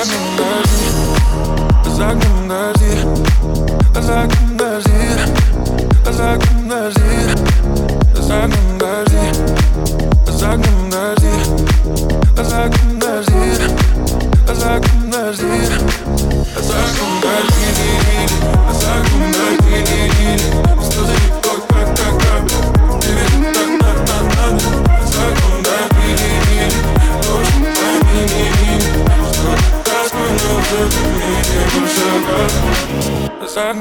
огнем дожди, за огнем дожди, за огнем дожди, за огнем дожди, за огнем дожди, за огнем дожди, за огнем дожди. I'm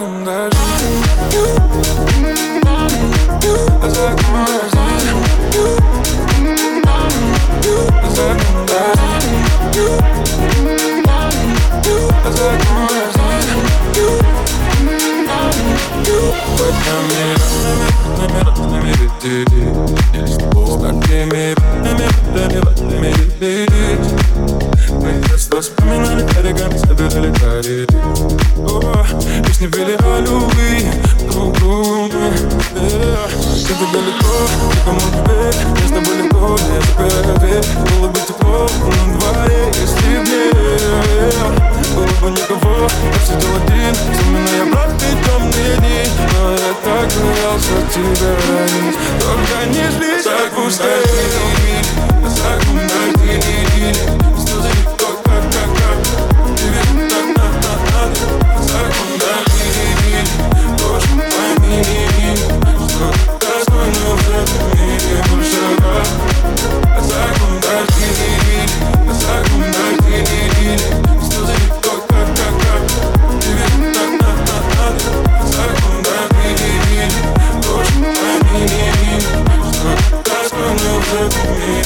let me пролетарии О, Песни были о любви друг другу Где-то э, далеко, никому теперь Мы с тобой легко, я тебе ответ. Было бы тепло на дворе, если б не Было бы никого, я сидел один. Со мной Вспоминая брат, ты темные дни Но я так боялся тебя. love me.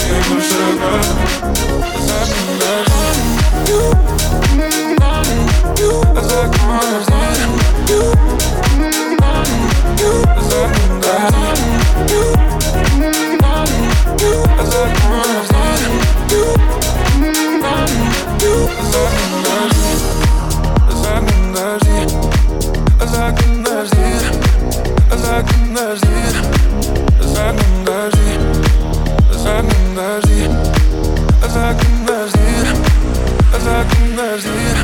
مجدي أذاك مجدي أذاك مجدي